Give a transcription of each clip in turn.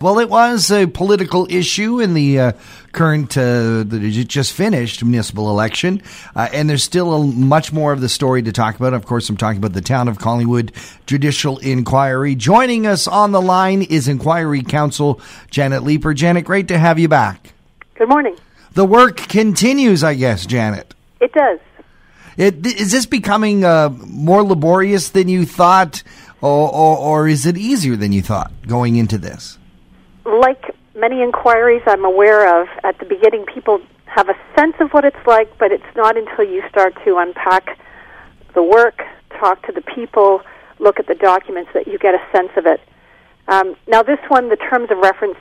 Well, it was a political issue in the uh, current, uh, the just finished municipal election, uh, and there's still a, much more of the story to talk about. Of course, I'm talking about the town of Collingwood judicial inquiry. Joining us on the line is Inquiry Counsel Janet Leiper. Janet, great to have you back. Good morning. The work continues, I guess, Janet. It does. It, is this becoming uh, more laborious than you thought, or, or, or is it easier than you thought going into this? Like many inquiries I'm aware of, at the beginning people have a sense of what it's like, but it's not until you start to unpack the work, talk to the people, look at the documents that you get a sense of it. Um, now, this one, the terms of reference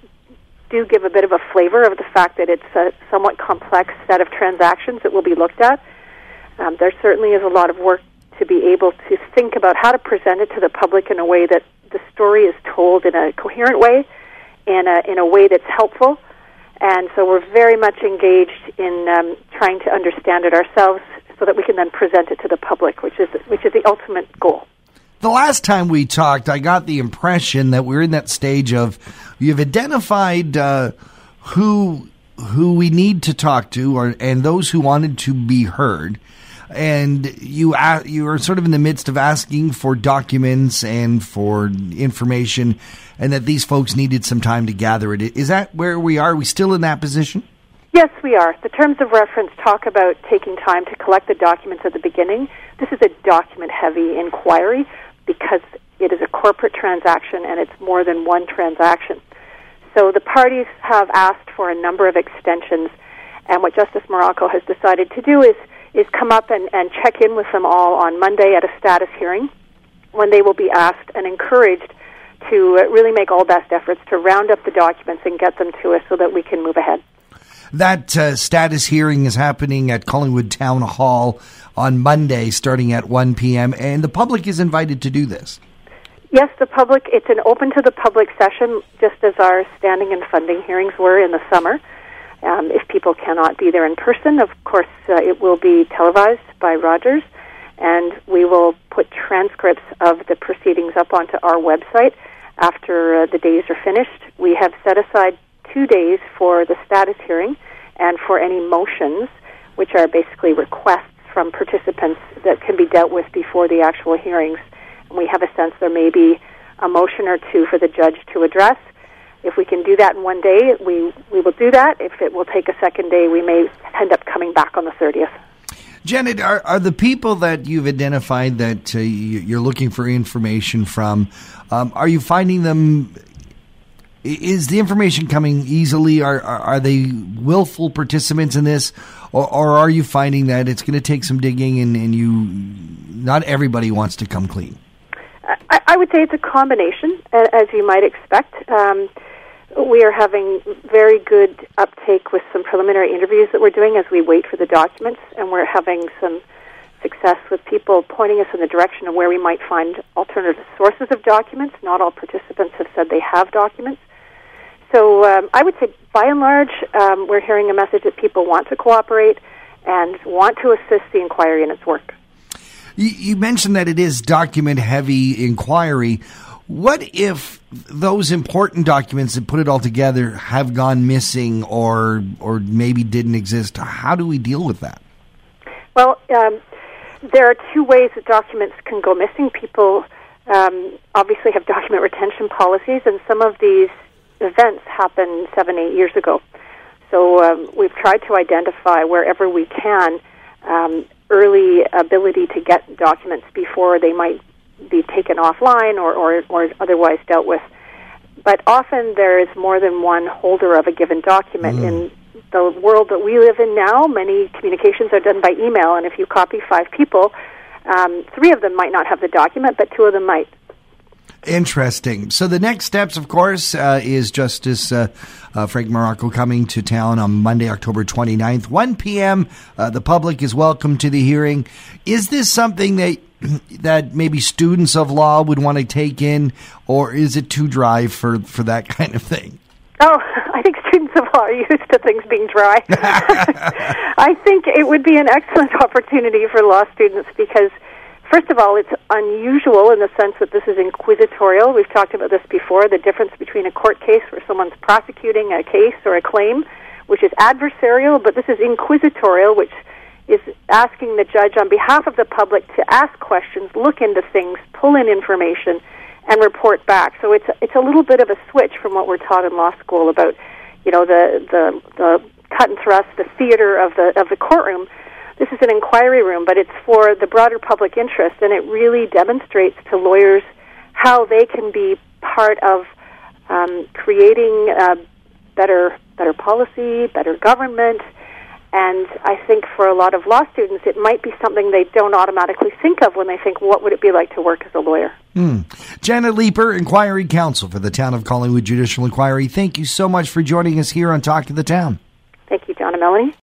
do give a bit of a flavor of the fact that it's a somewhat complex set of transactions that will be looked at. Um, there certainly is a lot of work to be able to think about how to present it to the public in a way that the story is told in a coherent way in a in a way that's helpful. And so we're very much engaged in um, trying to understand it ourselves, so that we can then present it to the public, which is which is the ultimate goal. The last time we talked, I got the impression that we're in that stage of you've identified uh, who who we need to talk to, or and those who wanted to be heard and you you are sort of in the midst of asking for documents and for information, and that these folks needed some time to gather it. Is that where we are? Are we still in that position? Yes, we are. The terms of reference talk about taking time to collect the documents at the beginning. This is a document heavy inquiry because it is a corporate transaction and it's more than one transaction. So the parties have asked for a number of extensions, and what Justice Marrocco has decided to do is is come up and, and check in with them all on Monday at a status hearing when they will be asked and encouraged to really make all best efforts to round up the documents and get them to us so that we can move ahead. That uh, status hearing is happening at Collingwood Town Hall on Monday starting at 1 p.m., and the public is invited to do this. Yes, the public, it's an open to the public session, just as our standing and funding hearings were in the summer. Um, if people cannot be there in person, of course, uh, it will be televised by Rogers, and we will put transcripts of the proceedings up onto our website after uh, the days are finished. We have set aside two days for the status hearing and for any motions, which are basically requests from participants that can be dealt with before the actual hearings. And we have a sense there may be a motion or two for the judge to address if we can do that in one day, we, we will do that. If it will take a second day, we may end up coming back on the 30th. Janet, are, are the people that you've identified that uh, you're looking for information from, um, are you finding them is the information coming easily? Are, are, are they willful participants in this, or, or, are you finding that it's going to take some digging and, and you not everybody wants to come clean? I, I would say it's a combination, as you might expect. Um, we are having very good uptake with some preliminary interviews that we're doing as we wait for the documents, and we're having some success with people pointing us in the direction of where we might find alternative sources of documents. Not all participants have said they have documents. So um, I would say, by and large, um, we're hearing a message that people want to cooperate and want to assist the inquiry in its work. You mentioned that it is document heavy inquiry. What if those important documents that put it all together have gone missing or or maybe didn't exist? How do we deal with that? Well, um, there are two ways that documents can go missing. People um, obviously have document retention policies, and some of these events happened seven, eight years ago. So um, we've tried to identify wherever we can um, early ability to get documents before they might be taken offline or, or, or otherwise dealt with. But often there is more than one holder of a given document. Mm. In the world that we live in now, many communications are done by email, and if you copy five people, um, three of them might not have the document, but two of them might. Interesting. So the next steps, of course, uh, is Justice uh, uh, Frank Marrocco coming to town on Monday, October 29th, 1 p.m. Uh, the public is welcome to the hearing. Is this something that that maybe students of law would want to take in, or is it too dry for, for that kind of thing? Oh, I think students of law are used to things being dry. I think it would be an excellent opportunity for law students because First of all, it's unusual in the sense that this is inquisitorial. We've talked about this before the difference between a court case where someone's prosecuting a case or a claim, which is adversarial, but this is inquisitorial, which is asking the judge on behalf of the public to ask questions, look into things, pull in information, and report back. So it's it's a little bit of a switch from what we're taught in law school about, you know, the the the cut and thrust, the theater of the of the courtroom this is an inquiry room, but it's for the broader public interest, and it really demonstrates to lawyers how they can be part of um, creating uh, better better policy, better government. And I think for a lot of law students, it might be something they don't automatically think of when they think, what would it be like to work as a lawyer? Mm. Janet Leiper, Inquiry Counsel for the Town of Collingwood Judicial Inquiry. Thank you so much for joining us here on Talk to the Town. Thank you, John and Melanie.